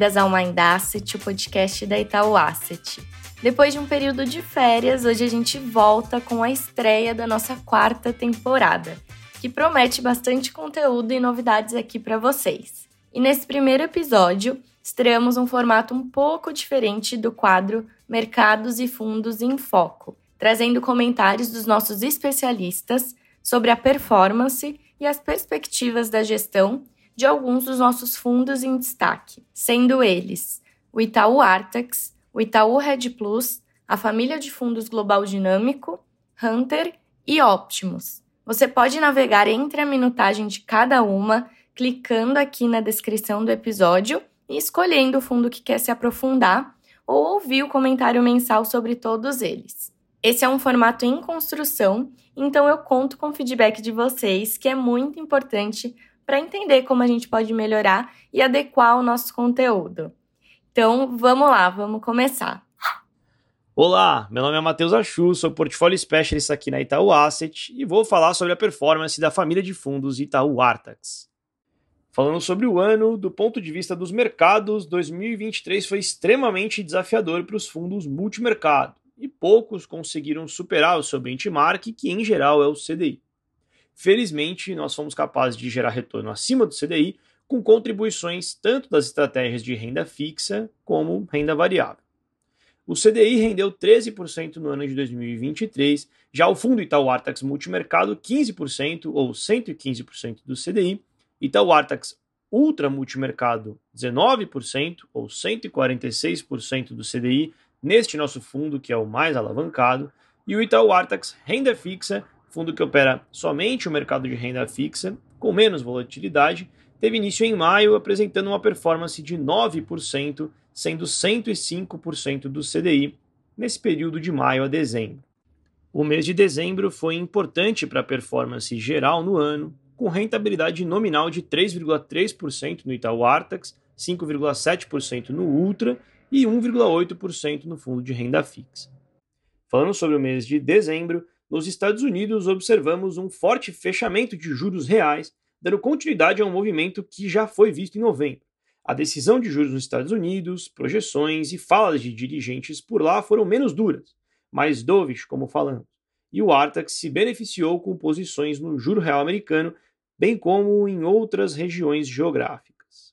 bem-vindas ao Mind Asset, o podcast da Itaú Asset. Depois de um período de férias, hoje a gente volta com a estreia da nossa quarta temporada, que promete bastante conteúdo e novidades aqui para vocês. E nesse primeiro episódio, estreamos um formato um pouco diferente do quadro Mercados e Fundos em Foco, trazendo comentários dos nossos especialistas sobre a performance e as perspectivas da gestão de alguns dos nossos fundos em destaque, sendo eles o Itaú Artex, o Itaú Red Plus, a família de fundos Global Dinâmico, Hunter e Optimus. Você pode navegar entre a minutagem de cada uma, clicando aqui na descrição do episódio e escolhendo o fundo que quer se aprofundar ou ouvir o comentário mensal sobre todos eles. Esse é um formato em construção, então eu conto com o feedback de vocês, que é muito importante para entender como a gente pode melhorar e adequar o nosso conteúdo. Então, vamos lá, vamos começar. Olá, meu nome é Matheus Achu, sou portfólio specialist aqui na Itaú Asset e vou falar sobre a performance da família de fundos Itaú Artax. Falando sobre o ano, do ponto de vista dos mercados, 2023 foi extremamente desafiador para os fundos multimercado e poucos conseguiram superar o seu benchmark, que em geral é o CDI. Felizmente, nós fomos capazes de gerar retorno acima do CDI, com contribuições tanto das estratégias de renda fixa como renda variável. O CDI rendeu 13% no ano de 2023, já o fundo Itaú Artax Multimercado 15% ou 115% do CDI, Itaú Artax Ultra Multimercado 19% ou 146% do CDI neste nosso fundo que é o mais alavancado, e o Itaú Artax Renda Fixa fundo que opera somente o mercado de renda fixa, com menos volatilidade, teve início em maio, apresentando uma performance de 9%, sendo 105% do CDI nesse período de maio a dezembro. O mês de dezembro foi importante para a performance geral no ano, com rentabilidade nominal de 3,3% no Itaú Artax, 5,7% no Ultra e 1,8% no fundo de renda fixa. Falando sobre o mês de dezembro, nos Estados Unidos observamos um forte fechamento de juros reais, dando continuidade a um movimento que já foi visto em novembro. A decisão de juros nos Estados Unidos, projeções e falas de dirigentes por lá foram menos duras, mais dovish, como falamos, e o Artax se beneficiou com posições no juro real americano, bem como em outras regiões geográficas.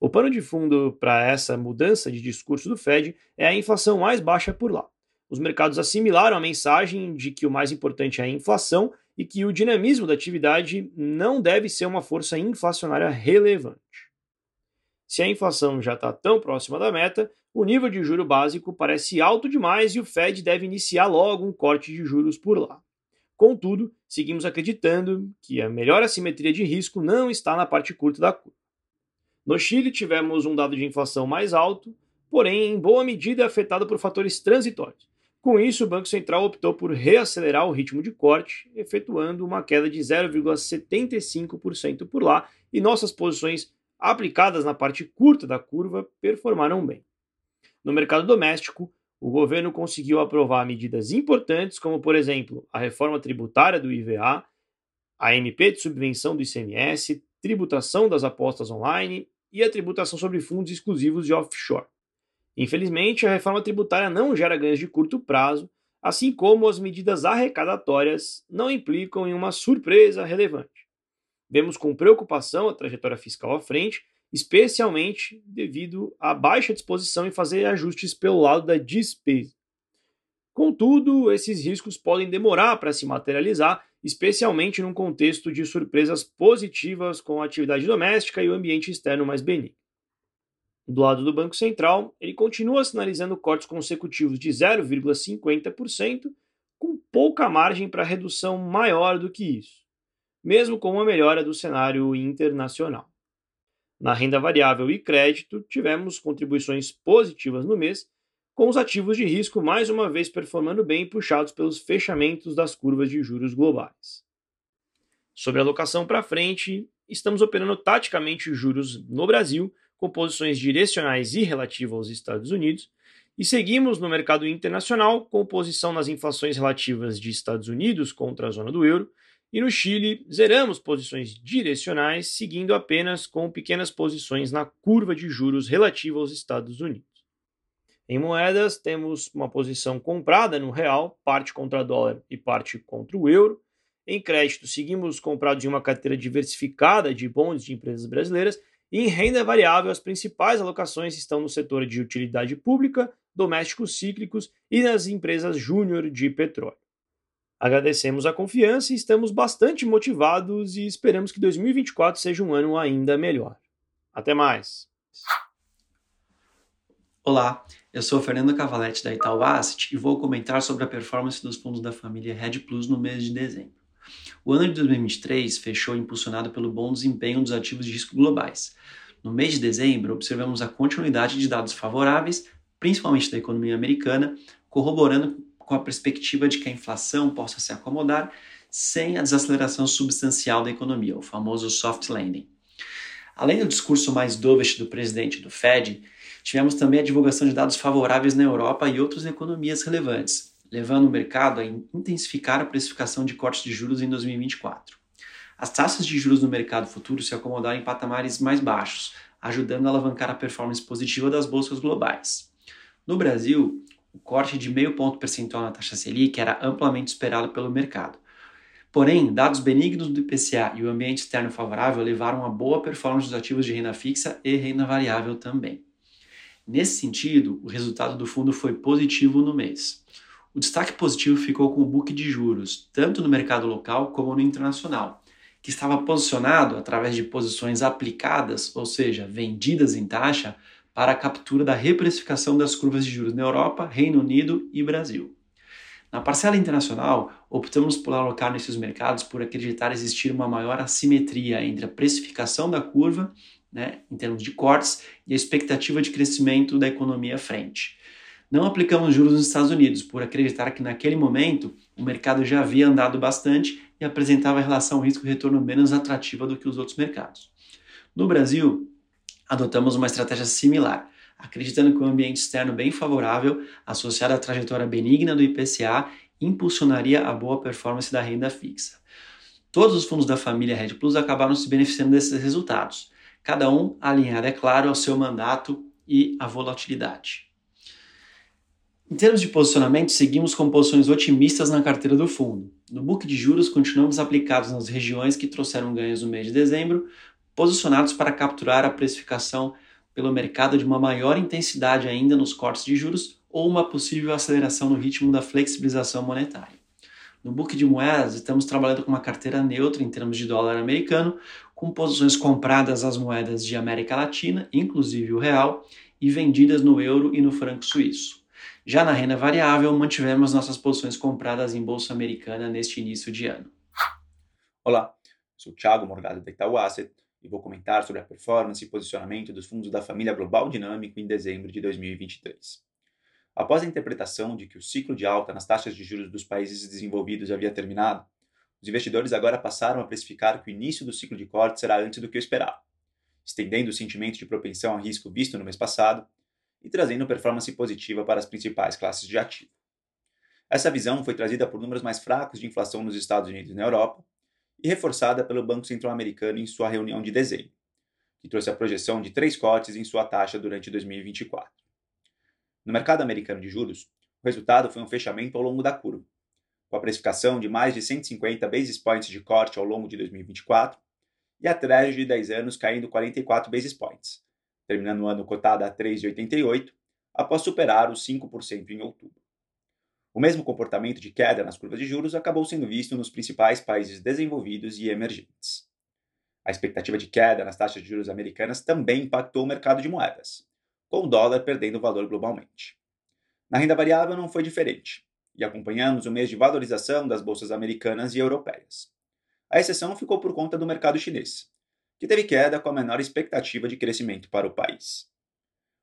O pano de fundo para essa mudança de discurso do Fed é a inflação mais baixa por lá os mercados assimilaram a mensagem de que o mais importante é a inflação e que o dinamismo da atividade não deve ser uma força inflacionária relevante. Se a inflação já está tão próxima da meta, o nível de juro básico parece alto demais e o Fed deve iniciar logo um corte de juros por lá. Contudo, seguimos acreditando que a melhor assimetria de risco não está na parte curta da curva. No Chile, tivemos um dado de inflação mais alto, porém em boa medida afetado por fatores transitórios com isso, o Banco Central optou por reacelerar o ritmo de corte, efetuando uma queda de 0,75% por lá, e nossas posições aplicadas na parte curta da curva performaram bem. No mercado doméstico, o governo conseguiu aprovar medidas importantes, como, por exemplo, a reforma tributária do IVA, a MP de subvenção do ICMS, tributação das apostas online e a tributação sobre fundos exclusivos de offshore. Infelizmente, a reforma tributária não gera ganhos de curto prazo, assim como as medidas arrecadatórias não implicam em uma surpresa relevante. Vemos com preocupação a trajetória fiscal à frente, especialmente devido à baixa disposição em fazer ajustes pelo lado da despesa. Contudo, esses riscos podem demorar para se materializar, especialmente num contexto de surpresas positivas com a atividade doméstica e o ambiente externo mais benigno. Do lado do Banco Central, ele continua sinalizando cortes consecutivos de 0,50%, com pouca margem para redução maior do que isso, mesmo com uma melhora do cenário internacional. Na renda variável e crédito, tivemos contribuições positivas no mês, com os ativos de risco mais uma vez performando bem, puxados pelos fechamentos das curvas de juros globais. Sobre a alocação para frente, estamos operando taticamente juros no Brasil com posições direcionais e relativas aos Estados Unidos, e seguimos no mercado internacional com posição nas inflações relativas de Estados Unidos contra a zona do euro E no Chile, zeramos posições direcionais, seguindo apenas com pequenas posições na curva de juros relativa aos Estados Unidos. Em moedas, temos uma posição comprada no real, parte contra dólar e parte contra o euro. Em crédito, seguimos comprados em uma carteira diversificada de bons de empresas brasileiras. Em renda variável, as principais alocações estão no setor de utilidade pública, domésticos cíclicos e nas empresas júnior de petróleo. Agradecemos a confiança e estamos bastante motivados e esperamos que 2024 seja um ano ainda melhor. Até mais! Olá, eu sou Fernando Cavaletti da Itaú Asset e vou comentar sobre a performance dos fundos da família Red Plus no mês de dezembro. O ano de 2023 fechou impulsionado pelo bom desempenho dos ativos de risco globais. No mês de dezembro, observamos a continuidade de dados favoráveis, principalmente da economia americana, corroborando com a perspectiva de que a inflação possa se acomodar sem a desaceleração substancial da economia, o famoso soft landing. Além do discurso mais dovish do presidente do Fed, tivemos também a divulgação de dados favoráveis na Europa e outras economias relevantes, levando o mercado a intensificar a precificação de cortes de juros em 2024. As taxas de juros no mercado futuro se acomodaram em patamares mais baixos, ajudando a alavancar a performance positiva das bolsas globais. No Brasil, o corte de meio ponto percentual na taxa Selic era amplamente esperado pelo mercado. Porém, dados benignos do IPCA e o ambiente externo favorável levaram a boa performance dos ativos de renda fixa e renda variável também. Nesse sentido, o resultado do fundo foi positivo no mês. O destaque positivo ficou com o book de juros, tanto no mercado local como no internacional, que estava posicionado através de posições aplicadas, ou seja, vendidas em taxa, para a captura da reprecificação das curvas de juros na Europa, Reino Unido e Brasil. Na parcela internacional, optamos por alocar nesses mercados por acreditar existir uma maior assimetria entre a precificação da curva, né, em termos de cortes, e a expectativa de crescimento da economia à frente. Não aplicamos juros nos Estados Unidos, por acreditar que naquele momento o mercado já havia andado bastante e apresentava relação risco-retorno menos atrativa do que os outros mercados. No Brasil, adotamos uma estratégia similar, acreditando que um ambiente externo bem favorável, associado à trajetória benigna do IPCA, impulsionaria a boa performance da renda fixa. Todos os fundos da família Red Plus acabaram se beneficiando desses resultados, cada um alinhado, é claro, ao seu mandato e à volatilidade. Em termos de posicionamento, seguimos com posições otimistas na carteira do fundo. No book de juros, continuamos aplicados nas regiões que trouxeram ganhos no mês de dezembro, posicionados para capturar a precificação pelo mercado de uma maior intensidade ainda nos cortes de juros ou uma possível aceleração no ritmo da flexibilização monetária. No book de moedas, estamos trabalhando com uma carteira neutra em termos de dólar americano, com posições compradas às moedas de América Latina, inclusive o real, e vendidas no euro e no franco suíço. Já na renda variável, mantivemos nossas posições compradas em bolsa americana neste início de ano. Olá, sou Thiago Morgado da Itaú Asset e vou comentar sobre a performance e posicionamento dos fundos da família Global Dinâmico em dezembro de 2023. Após a interpretação de que o ciclo de alta nas taxas de juros dos países desenvolvidos havia terminado, os investidores agora passaram a precificar que o início do ciclo de corte será antes do que o esperado, estendendo o sentimento de propensão a risco visto no mês passado e trazendo performance positiva para as principais classes de ativo. Essa visão foi trazida por números mais fracos de inflação nos Estados Unidos e na Europa, e reforçada pelo Banco Central Americano em sua reunião de dezembro, que trouxe a projeção de três cortes em sua taxa durante 2024. No mercado americano de juros, o resultado foi um fechamento ao longo da curva, com a precificação de mais de 150 basis points de corte ao longo de 2024 e a Treasury de 10 anos caindo 44 basis points, terminando o ano cotada a 3,88, após superar os 5% em outubro. O mesmo comportamento de queda nas curvas de juros acabou sendo visto nos principais países desenvolvidos e emergentes. A expectativa de queda nas taxas de juros americanas também impactou o mercado de moedas, com o dólar perdendo valor globalmente. Na renda variável não foi diferente, e acompanhamos o mês de valorização das bolsas americanas e europeias. A exceção ficou por conta do mercado chinês, que teve queda com a menor expectativa de crescimento para o país.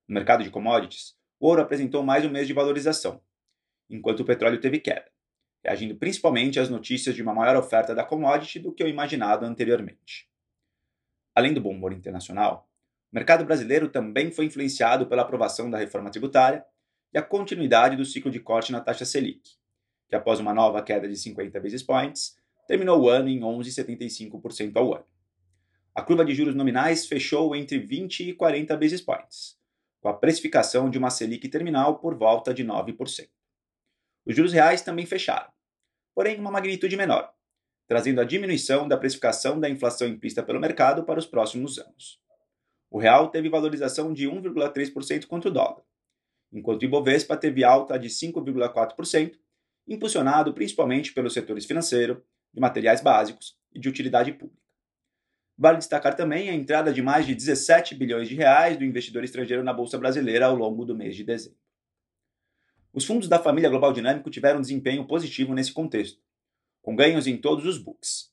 No mercado de commodities, o ouro apresentou mais um mês de valorização, enquanto o petróleo teve queda, reagindo principalmente às notícias de uma maior oferta da commodity do que o imaginado anteriormente. Além do bom humor internacional, o mercado brasileiro também foi influenciado pela aprovação da reforma tributária e a continuidade do ciclo de corte na taxa Selic, que após uma nova queda de 50 basis points, terminou o ano em 11,75% ao ano. A curva de juros nominais fechou entre 20 e 40 basis points, com a precificação de uma Selic terminal por volta de 9%. Os juros reais também fecharam, porém em uma magnitude menor, trazendo a diminuição da precificação da inflação implícita pelo mercado para os próximos anos. O real teve valorização de 1,3% contra o dólar, enquanto o Ibovespa teve alta de 5,4%, impulsionado principalmente pelos setores financeiro, de materiais básicos e de utilidade pública. Vale destacar também a entrada de mais de 17 bilhões de reais do investidor estrangeiro na bolsa brasileira ao longo do mês de dezembro. Os fundos da família Global Dinâmico tiveram desempenho positivo nesse contexto, com ganhos em todos os books.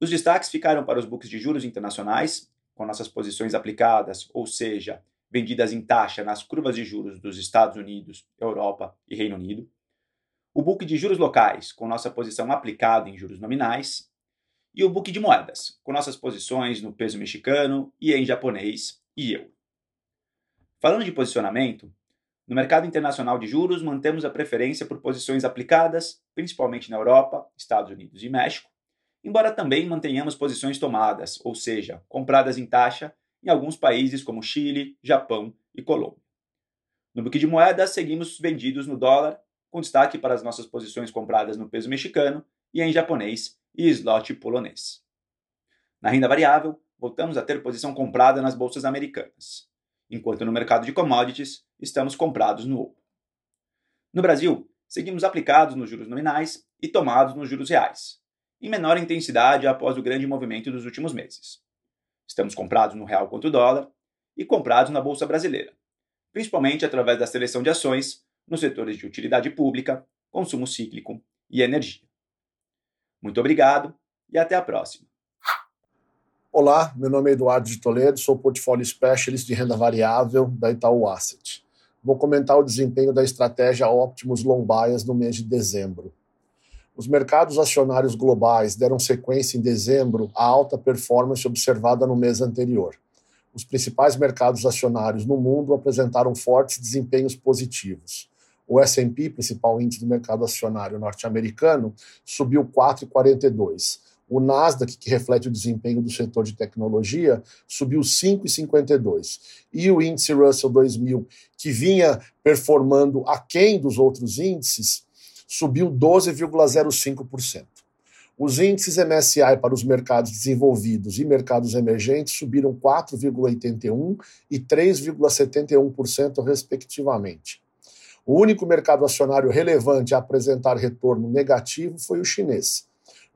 Os destaques ficaram para os books de juros internacionais, com nossas posições aplicadas, ou seja, vendidas em taxa nas curvas de juros dos Estados Unidos, Europa e Reino Unido. O book de juros locais, com nossa posição aplicada em juros nominais. E o book de moedas, com nossas posições no peso mexicano e em japonês e euro. Falando de posicionamento, no mercado internacional de juros, mantemos a preferência por posições aplicadas, principalmente na Europa, Estados Unidos e México, embora também mantenhamos posições tomadas, ou seja, compradas em taxa, em alguns países como Chile, Japão e Colômbia. No book de moedas, seguimos vendidos no dólar, com destaque para as nossas posições compradas no peso mexicano em japonês e slot polonês. Na renda variável, voltamos a ter posição comprada nas bolsas americanas enquanto no mercado de commodities estamos comprados no ouro. No Brasil, seguimos aplicados nos juros nominais e tomados nos juros reais, em menor intensidade após o grande movimento dos últimos meses. Estamos comprados no real contra o dólar e comprados na bolsa brasileira, principalmente através da seleção de ações nos setores de utilidade pública, consumo cíclico e energia. Muito obrigado e até a próxima. Olá, meu nome é Eduardo de Toledo, sou portfólio specialist de renda variável da Itaú Asset. Vou comentar o desempenho da estratégia Optimus Long Bias no mês de dezembro. Os mercados acionários globais deram sequência em dezembro à alta performance observada no mês anterior. Os principais mercados acionários no mundo apresentaram fortes desempenhos positivos. O S&P, principal índice do mercado acionário norte-americano, subiu 4,42 o Nasdaq, que reflete o desempenho do setor de tecnologia, subiu 5,52. E o índice Russell 2000, que vinha performando aquém dos outros índices, subiu 12,05%. Os índices MSCI para os mercados desenvolvidos e mercados emergentes subiram 4,81% e 3,71%, respectivamente. O único mercado acionário relevante a apresentar retorno negativo foi o chinês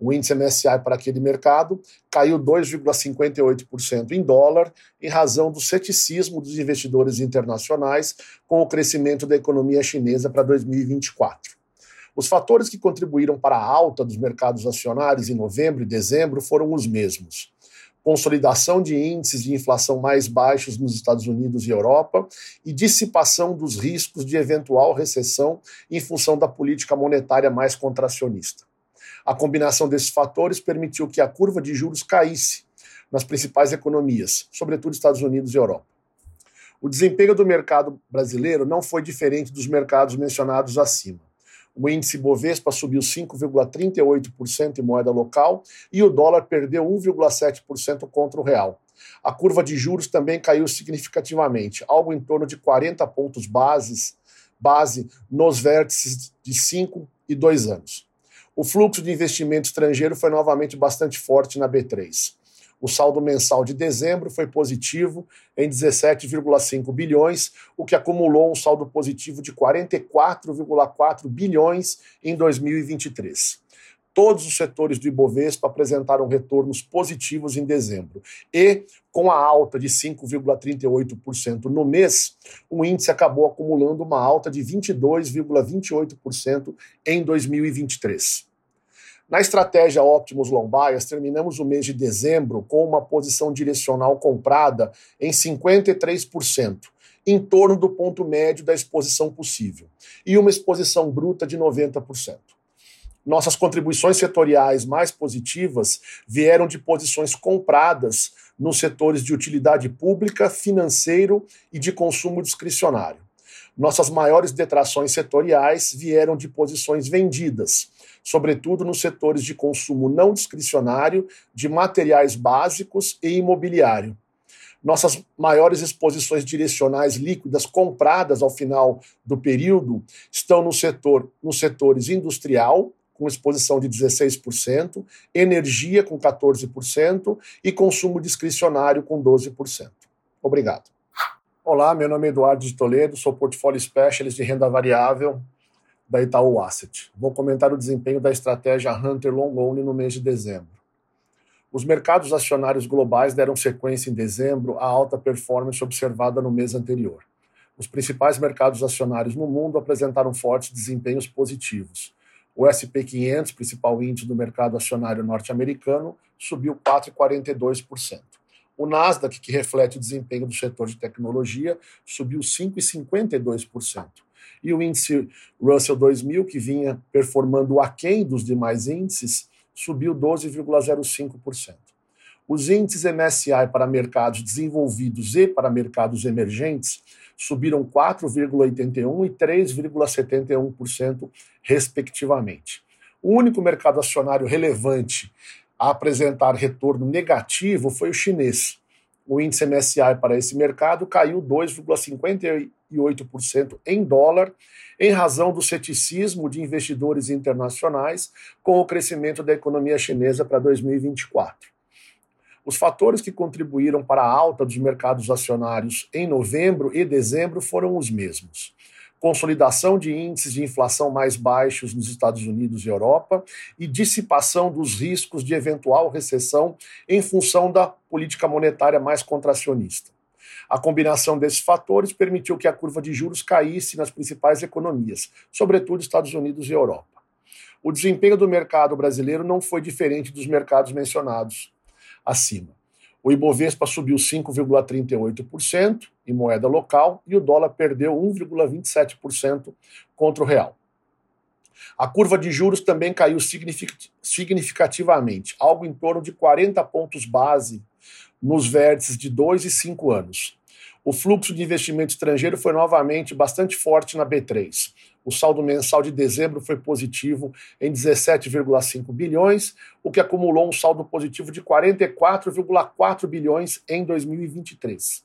o índice MSCI para aquele mercado caiu 2,58% em dólar, em razão do ceticismo dos investidores internacionais com o crescimento da economia chinesa para 2024. Os fatores que contribuíram para a alta dos mercados acionários em novembro e dezembro foram os mesmos consolidação de índices de inflação mais baixos nos Estados Unidos e Europa e dissipação dos riscos de eventual recessão em função da política monetária mais contracionista. A combinação desses fatores permitiu que a curva de juros caísse nas principais economias, sobretudo Estados Unidos e Europa. O desempenho do mercado brasileiro não foi diferente dos mercados mencionados acima. O índice Bovespa subiu 5,38% em moeda local e o dólar perdeu 1,7% contra o real. A curva de juros também caiu significativamente, algo em torno de 40 pontos bases, base nos vértices de 5 e 2 anos. O fluxo de investimento estrangeiro foi novamente bastante forte na B3. O saldo mensal de dezembro foi positivo em 17,5 bilhões, o que acumulou um saldo positivo de 44,4 bilhões em 2023. Todos os setores do Ibovespa apresentaram retornos positivos em dezembro. E, com a alta de 5,38% no mês, o índice acabou acumulando uma alta de 22,28% em 2023. Na estratégia Optimus Lombaias, terminamos o mês de dezembro com uma posição direcional comprada em 53%, em torno do ponto médio da exposição possível, e uma exposição bruta de 90%. Nossas contribuições setoriais mais positivas vieram de posições compradas nos setores de utilidade pública, financeiro e de consumo discricionário. Nossas maiores detrações setoriais vieram de posições vendidas, sobretudo nos setores de consumo não discricionário, de materiais básicos e imobiliário. Nossas maiores exposições direcionais líquidas compradas ao final do período estão no setor, nos setores industrial, com exposição de 16%, energia com 14% e consumo discricionário com 12%. Obrigado. Olá, meu nome é Eduardo de Toledo, sou portfólio specialist de renda variável da Itaú Asset. Vou comentar o desempenho da estratégia Hunter Long Only no mês de dezembro. Os mercados acionários globais deram sequência em dezembro à alta performance observada no mês anterior. Os principais mercados acionários no mundo apresentaram fortes desempenhos positivos. O SP 500, principal índice do mercado acionário norte-americano, subiu 4,42%. O Nasdaq, que reflete o desempenho do setor de tecnologia, subiu 5,52%. E o índice Russell 2000, que vinha performando aquém dos demais índices, subiu 12,05%. Os índices MSCI para mercados desenvolvidos e para mercados emergentes subiram 4,81% e 3,71%, respectivamente. O único mercado acionário relevante a apresentar retorno negativo foi o chinês. O índice MSCI para esse mercado caiu 2,58% em dólar, em razão do ceticismo de investidores internacionais com o crescimento da economia chinesa para 2024. Os fatores que contribuíram para a alta dos mercados acionários em novembro e dezembro foram os mesmos consolidação de índices de inflação mais baixos nos Estados Unidos e Europa e dissipação dos riscos de eventual recessão em função da política monetária mais contracionista. A combinação desses fatores permitiu que a curva de juros caísse nas principais economias, sobretudo Estados Unidos e Europa. O desempenho do mercado brasileiro não foi diferente dos mercados mencionados acima. O Ibovespa subiu 5,38% em moeda local e o dólar perdeu 1,27% contra o real. A curva de juros também caiu significativamente, algo em torno de 40 pontos base nos vértices de 2 e 5 anos. O fluxo de investimento estrangeiro foi novamente bastante forte na B3. O saldo mensal de dezembro foi positivo em 17,5 bilhões, o que acumulou um saldo positivo de 44,4 bilhões em 2023.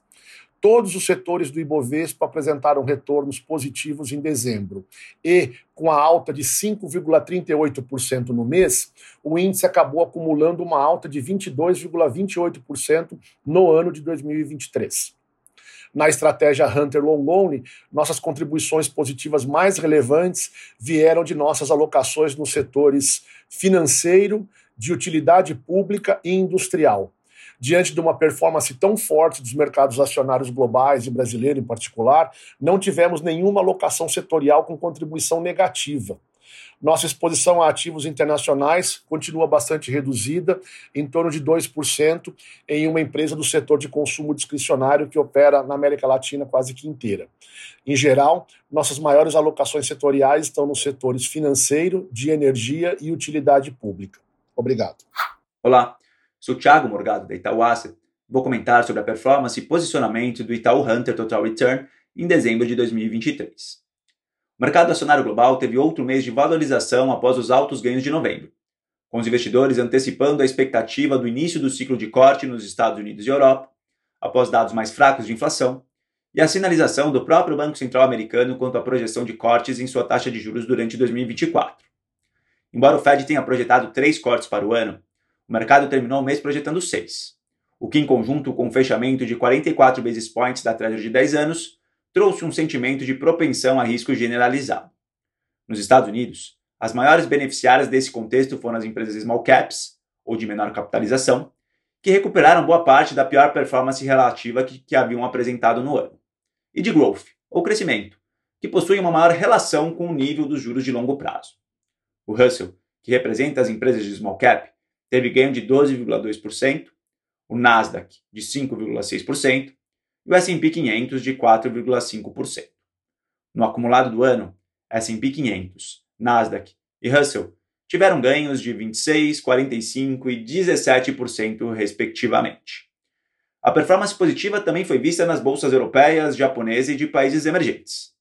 Todos os setores do Ibovespa apresentaram retornos positivos em dezembro. E, com a alta de 5,38% no mês, o índice acabou acumulando uma alta de 22,28% no ano de 2023 na estratégia Hunter Long Only, nossas contribuições positivas mais relevantes vieram de nossas alocações nos setores financeiro, de utilidade pública e industrial. Diante de uma performance tão forte dos mercados acionários globais e brasileiro em particular, não tivemos nenhuma alocação setorial com contribuição negativa. Nossa exposição a ativos internacionais continua bastante reduzida, em torno de 2%, em uma empresa do setor de consumo discricionário que opera na América Latina quase que inteira. Em geral, nossas maiores alocações setoriais estão nos setores financeiro, de energia e utilidade pública. Obrigado. Olá, sou Thiago Morgado, da Itaú Asset. Vou comentar sobre a performance e posicionamento do Itaú Hunter Total Return em dezembro de 2023. O mercado acionário global teve outro mês de valorização após os altos ganhos de novembro, com os investidores antecipando a expectativa do início do ciclo de corte nos Estados Unidos e Europa, após dados mais fracos de inflação, e a sinalização do próprio Banco Central americano quanto à projeção de cortes em sua taxa de juros durante 2024. Embora o Fed tenha projetado três cortes para o ano, o mercado terminou o mês projetando seis, o que, em conjunto com o fechamento de 44 basis points da Treasury de 10 anos, trouxe um sentimento de propensão a risco generalizado. Nos Estados Unidos, as maiores beneficiárias desse contexto foram as empresas small caps, ou de menor capitalização, que recuperaram boa parte da pior performance relativa que, que haviam apresentado no ano, e de growth, ou crescimento, que possuem uma maior relação com o nível dos juros de longo prazo. O Russell, que representa as empresas de small cap, teve ganho de 12,2%, o Nasdaq de 5,6% e o S&P 500 de 4,5%. No acumulado do ano, S&P 500, Nasdaq e Russell tiveram ganhos de 26, 45 e 17% respectivamente. A performance positiva também foi vista nas bolsas europeias, japonesas e de países emergentes.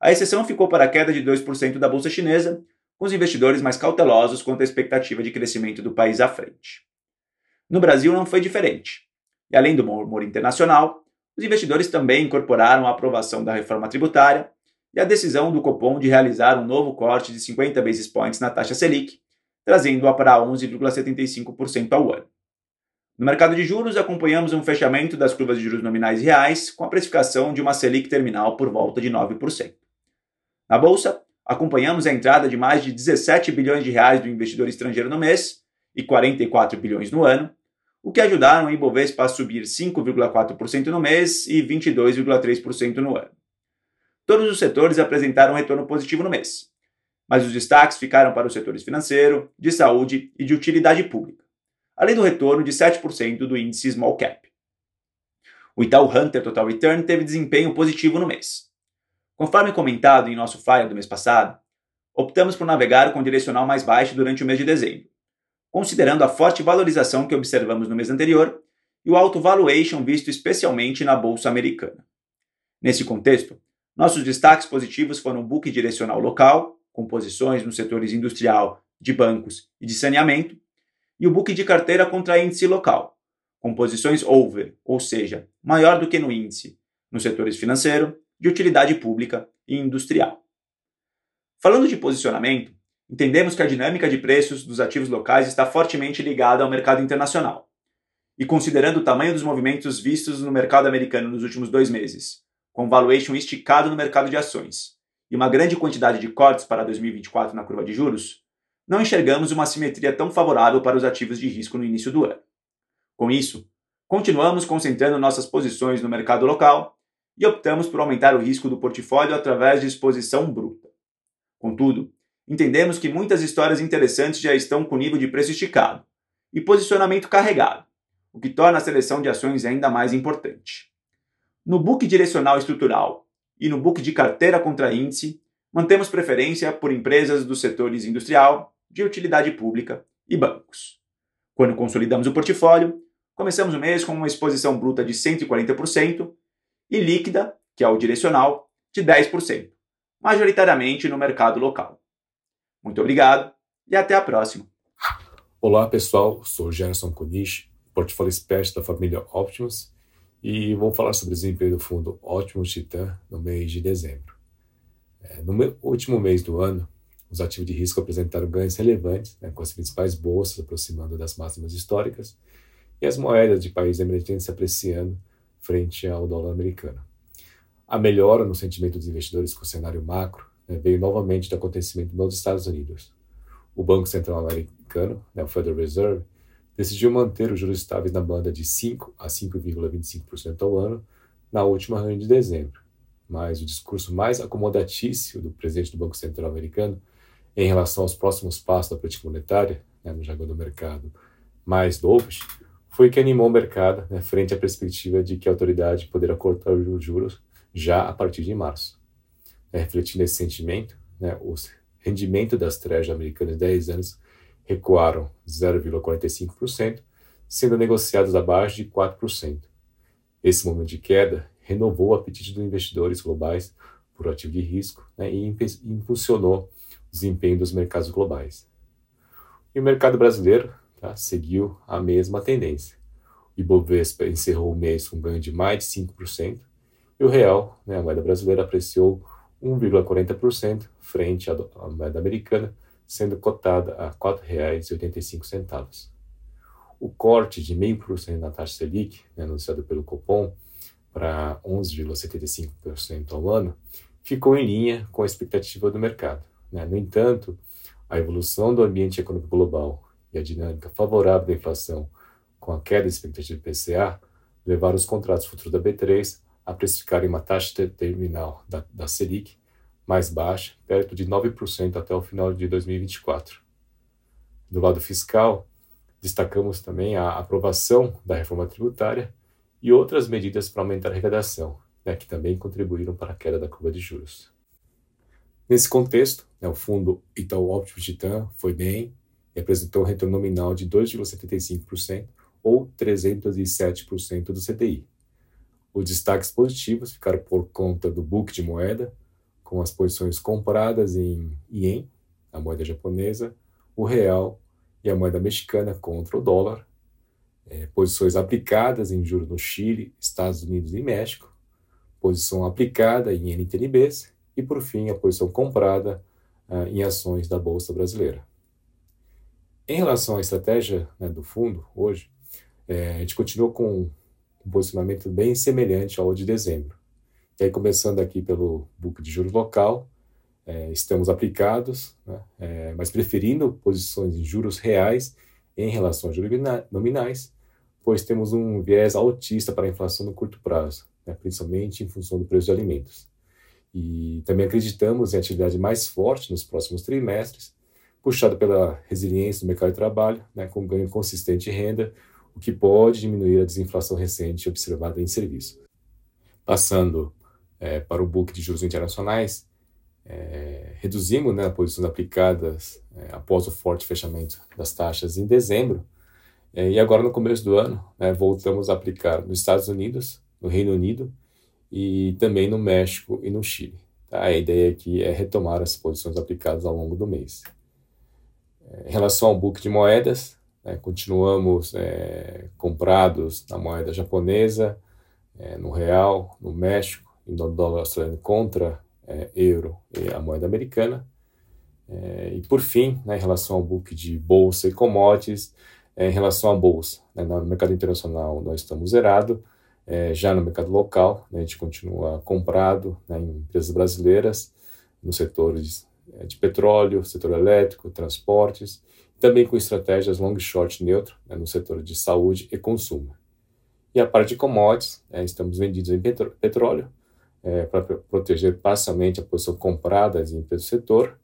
A exceção ficou para a queda de 2% da bolsa chinesa, com os investidores mais cautelosos quanto à expectativa de crescimento do país à frente. No Brasil não foi diferente. E além do humor internacional, os investidores também incorporaram a aprovação da reforma tributária e a decisão do Copom de realizar um novo corte de 50 basis points na taxa Selic, trazendo-a para 11,75% ao ano. No mercado de juros, acompanhamos um fechamento das curvas de juros nominais reais com a precificação de uma Selic terminal por volta de 9%. Na bolsa, acompanhamos a entrada de mais de 17 bilhões de reais do investidor estrangeiro no mês e 44 bilhões no ano, o que ajudaram o Ibovespa a subir 5,4% no mês e 22,3% no ano. Todos os setores apresentaram retorno positivo no mês, mas os destaques ficaram para os setores financeiro, de saúde e de utilidade pública, além do retorno de 7% do índice Small Cap. O Itaú Hunter Total Return teve desempenho positivo no mês. Conforme comentado em nosso flyer do mês passado, optamos por navegar com direcional mais baixo durante o mês de dezembro, considerando a forte valorização que observamos no mês anterior e o alto valuation visto especialmente na bolsa americana. Nesse contexto, nossos destaques positivos foram o book direcional local, com posições nos setores industrial, de bancos e de saneamento, e o book de carteira contra índice local, com posições over, ou seja, maior do que no índice, nos setores financeiro, de utilidade pública e industrial. Falando de posicionamento, entendemos que a dinâmica de preços dos ativos locais está fortemente ligada ao mercado internacional. E considerando o tamanho dos movimentos vistos no mercado americano nos últimos dois meses, com valuation esticado no mercado de ações e uma grande quantidade de cortes para 2024 na curva de juros, não enxergamos uma simetria tão favorável para os ativos de risco no início do ano. Com isso, continuamos concentrando nossas posições no mercado local e optamos por aumentar o risco do portfólio através de exposição bruta. Contudo, entendemos que muitas histórias interessantes já estão com nível de preço esticado e posicionamento carregado, o que torna a seleção de ações ainda mais importante. No book direcional estrutural e no book de carteira contra índice, mantemos preferência por empresas dos setores industrial, de utilidade pública e bancos. Quando consolidamos o portfólio, começamos o mês com uma exposição bruta de 140% e líquida, que é o direcional, de 10%, majoritariamente no mercado local. Muito obrigado e até a próxima. Olá pessoal, sou Gerson Kunish, portfólio specialist da família Optimus e vou falar sobre o desempenho do fundo Ótimo Titan no mês de dezembro. É, no último mês do ano, os ativos de risco apresentaram ganhos relevantes, né, com as principais bolsas aproximando das máximas históricas e as moedas de países emergentes se apreciando frente ao dólar americano. A melhora no sentimento dos investidores com o cenário macro né, veio novamente do acontecimento nos Estados Unidos. O Banco Central Americano, né, o Federal Reserve, decidiu manter os juros estáveis na banda de 5 a 5,25% ao ano na última reunião de dezembro. Mas o discurso mais acomodatício do presidente do Banco Central americano em relação aos próximos passos da política monetária, né, no jargão do mercado, mais dovish, foi que animou o mercado né, frente à perspectiva de que a autoridade poderá cortar os juros já a partir de março. É, refletindo esse sentimento, né, o rendimento das trejas americanas de 10 anos recuaram 0,45%, sendo negociados abaixo de 4%. Esse momento de queda renovou o apetite dos investidores globais por ativo de risco né, e impulsionou o desempenho dos mercados globais. E o mercado brasileiro tá, seguiu a mesma tendência. O Ibovespa encerrou o mês com ganho de mais de 5%, e o real, né, a moeda brasileira, apreciou 1,40% frente à moeda americana, sendo cotada a R$ 4,85. O corte de 0,5% na taxa Selic, né, anunciado pelo Copom, para 11,75% ao ano, ficou em linha com a expectativa do mercado. Né? No entanto, a evolução do ambiente econômico global e a dinâmica favorável da inflação, com a queda da expectativa do PCA, levaram os contratos futuros da B3 a precificarem uma taxa terminal da, da Selic mais baixa, perto de 9% até o final de 2024. Do lado fiscal, destacamos também a aprovação da reforma tributária e outras medidas para aumentar a arrecadação, né, que também contribuíram para a queda da curva de juros. Nesse contexto, né, o fundo Itaú Optimus Titan foi bem e apresentou um retorno nominal de 2,75% ou 307% do CDI. Os destaques positivos ficaram por conta do book de moeda, com as posições compradas em ien, a moeda japonesa, o real e a moeda mexicana contra o dólar, é, posições aplicadas em juros no Chile, Estados Unidos e México, posição aplicada em NTNBs e, por fim, a posição comprada ah, em ações da Bolsa Brasileira. Em relação à estratégia né, do fundo, hoje, é, a gente continua com um posicionamento bem semelhante ao de dezembro. E aí, começando aqui pelo book de juros local, é, estamos aplicados, né, é, mas preferindo posições em juros reais em relação a juros nominais, pois temos um viés altista para a inflação no curto prazo, né, principalmente em função do preço de alimentos. E também acreditamos em atividade mais forte nos próximos trimestres, puxado pela resiliência do mercado de trabalho, né, com ganho consistente de renda, o que pode diminuir a desinflação recente observada em serviço. Passando é, para o book de juros internacionais, é, reduzimos né, posições aplicadas é, após o forte fechamento das taxas em dezembro, é, e agora no começo do ano né, voltamos a aplicar nos Estados Unidos, no Reino Unido e também no México e no Chile. Tá? A ideia aqui é retomar as posições aplicadas ao longo do mês. Em relação ao book de moedas, né, continuamos é, comprados na moeda japonesa, é, no real, no México e no dólar australiano contra é, euro e a moeda americana. É, e por fim, né, em relação ao book de bolsa e commodities, é, em relação à bolsa, né, no mercado internacional nós estamos zerado, é, já no mercado local, né, a gente continua comprado né, em empresas brasileiras, nos setores de petróleo, setor elétrico, transportes, também com estratégias long short neutro né, no setor de saúde e consumo. E a parte de commodities, é, estamos vendidos em petróleo, é, para proteger parcialmente a posição comprada em empresas do setor,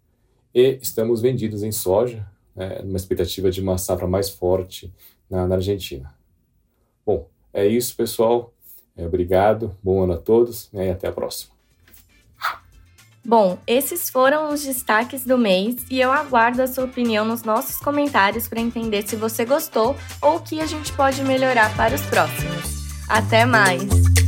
e estamos vendidos em soja, né, numa expectativa de uma safra mais forte na, na Argentina. Bom, é isso, pessoal. É, obrigado, bom ano a todos né, e até a próxima. Bom, esses foram os destaques do mês e eu aguardo a sua opinião nos nossos comentários para entender se você gostou ou o que a gente pode melhorar para os próximos. Até mais!